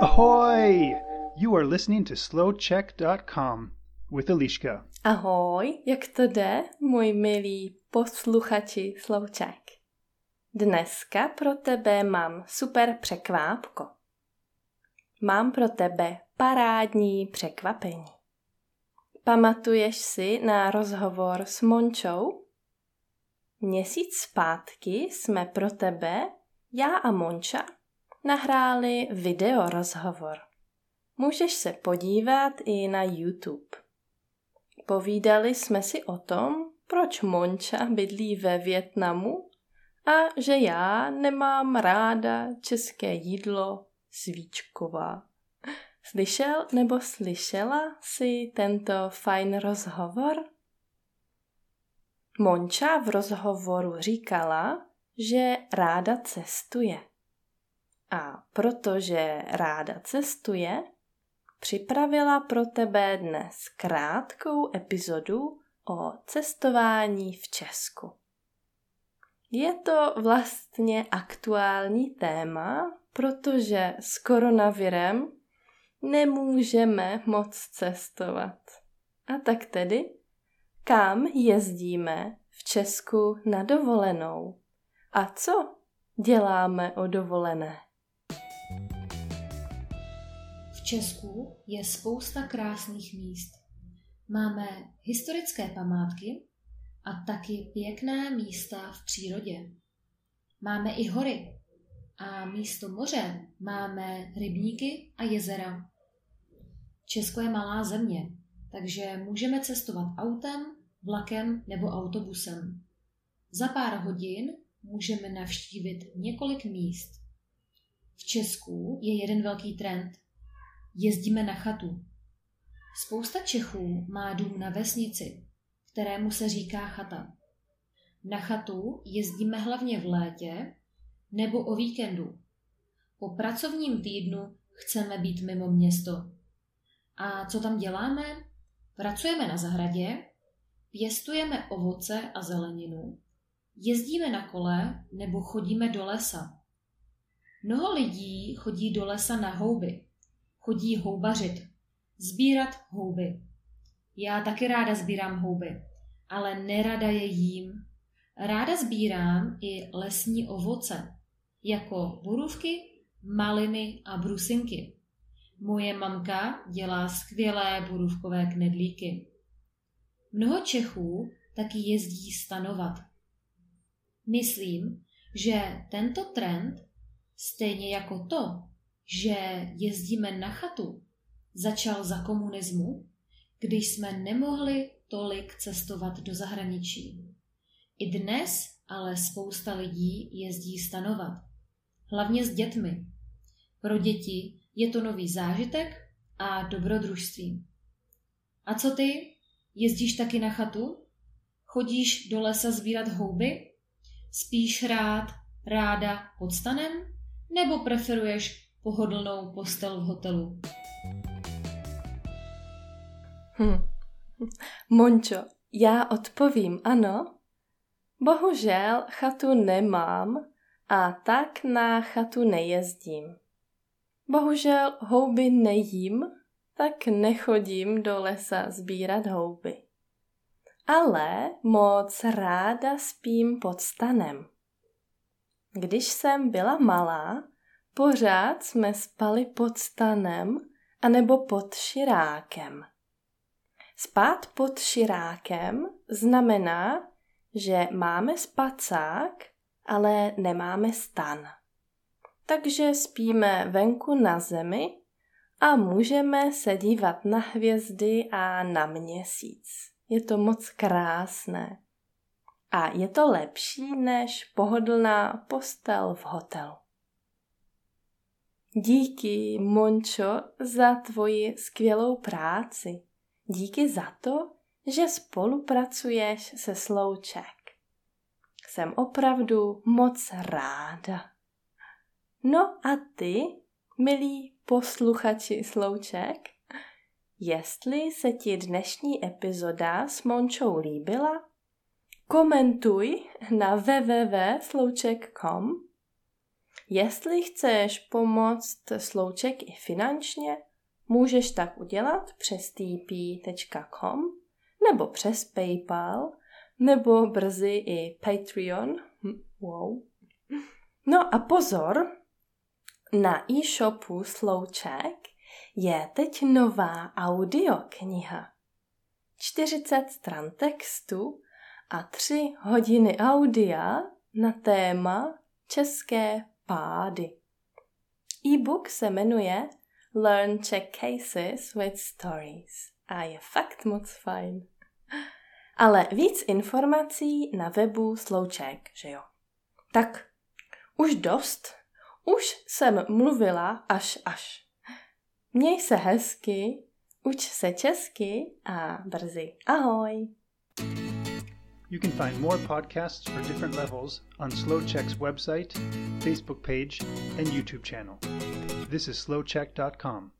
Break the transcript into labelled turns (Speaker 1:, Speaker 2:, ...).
Speaker 1: Ahoy! You are listening to slowcheck.com with Eliška.
Speaker 2: Ahoj, jak to jde, můj milý posluchači Slouček? Dneska pro tebe mám super překvápko. Mám pro tebe parádní překvapení. Pamatuješ si na rozhovor s Mončou? Měsíc zpátky jsme pro tebe, já a Monča, nahráli video rozhovor. Můžeš se podívat i na YouTube. Povídali jsme si o tom, proč Monča bydlí ve Větnamu a že já nemám ráda české jídlo svíčková. Slyšel nebo slyšela si tento fajn rozhovor? Monča v rozhovoru říkala, že ráda cestuje. A protože ráda cestuje, připravila pro tebe dnes krátkou epizodu o cestování v Česku. Je to vlastně aktuální téma, protože s koronavirem nemůžeme moc cestovat. A tak tedy, kam jezdíme v Česku na dovolenou? A co děláme o dovolené?
Speaker 3: V Česku je spousta krásných míst. Máme historické památky a taky pěkné místa v přírodě. Máme i hory a místo moře máme rybníky a jezera. Česko je malá země, takže můžeme cestovat autem, vlakem nebo autobusem. Za pár hodin můžeme navštívit několik míst. V Česku je jeden velký trend. Jezdíme na chatu. Spousta Čechů má dům na vesnici, kterému se říká chata. Na chatu jezdíme hlavně v létě nebo o víkendu. Po pracovním týdnu chceme být mimo město. A co tam děláme? Pracujeme na zahradě, pěstujeme ovoce a zeleninu, jezdíme na kole nebo chodíme do lesa. Mnoho lidí chodí do lesa na houby, chodí houbařit, sbírat houby. Já taky ráda sbírám houby, ale nerada je jím. Ráda sbírám i lesní ovoce, jako borůvky, maliny a brusinky. Moje mamka dělá skvělé borůvkové knedlíky. Mnoho Čechů taky jezdí stanovat. Myslím, že tento trend, stejně jako to, že jezdíme na chatu, začal za komunismu, když jsme nemohli tolik cestovat do zahraničí. I dnes ale spousta lidí jezdí stanovat. Hlavně s dětmi. Pro děti je to nový zážitek a dobrodružství. A co ty? Jezdíš taky na chatu? Chodíš do lesa sbírat houby? Spíš rád, ráda pod stanem? Nebo preferuješ pohodlnou postel v hotelu?
Speaker 2: Hm. Mončo, já odpovím ano. Bohužel chatu nemám a tak na chatu nejezdím. Bohužel houby nejím, tak nechodím do lesa sbírat houby. Ale moc ráda spím pod stanem. Když jsem byla malá, pořád jsme spali pod stanem anebo pod širákem. Spát pod širákem znamená, že máme spacák, ale nemáme stan. Takže spíme venku na zemi a můžeme se dívat na hvězdy a na měsíc. Je to moc krásné. A je to lepší než pohodlná postel v hotelu. Díky, Mončo, za tvoji skvělou práci. Díky za to, že spolupracuješ se Slouček. Jsem opravdu moc ráda. No a ty, milí posluchači Slouček, jestli se ti dnešní epizoda s Mončou líbila, komentuj na www.slouček.com. Jestli chceš pomoct Slouček i finančně, můžeš tak udělat přes tp.com nebo přes PayPal nebo brzy i Patreon. Hm, wow. No a pozor, na e-shopu Slouček je teď nová audiokniha. 40 stran textu a 3 hodiny audia na téma české pády. E-book se jmenuje Learn Czech Cases with Stories a je fakt moc fajn. Ale víc informací na webu Slouček, že jo? Tak, už dost. Už jsem mluvila až až. Měj se hezky, uč se česky a brzy ahoj.
Speaker 1: You can find more podcasts for different levels on SlowCheck's website, Facebook page, and YouTube channel. This is slowcheck.com.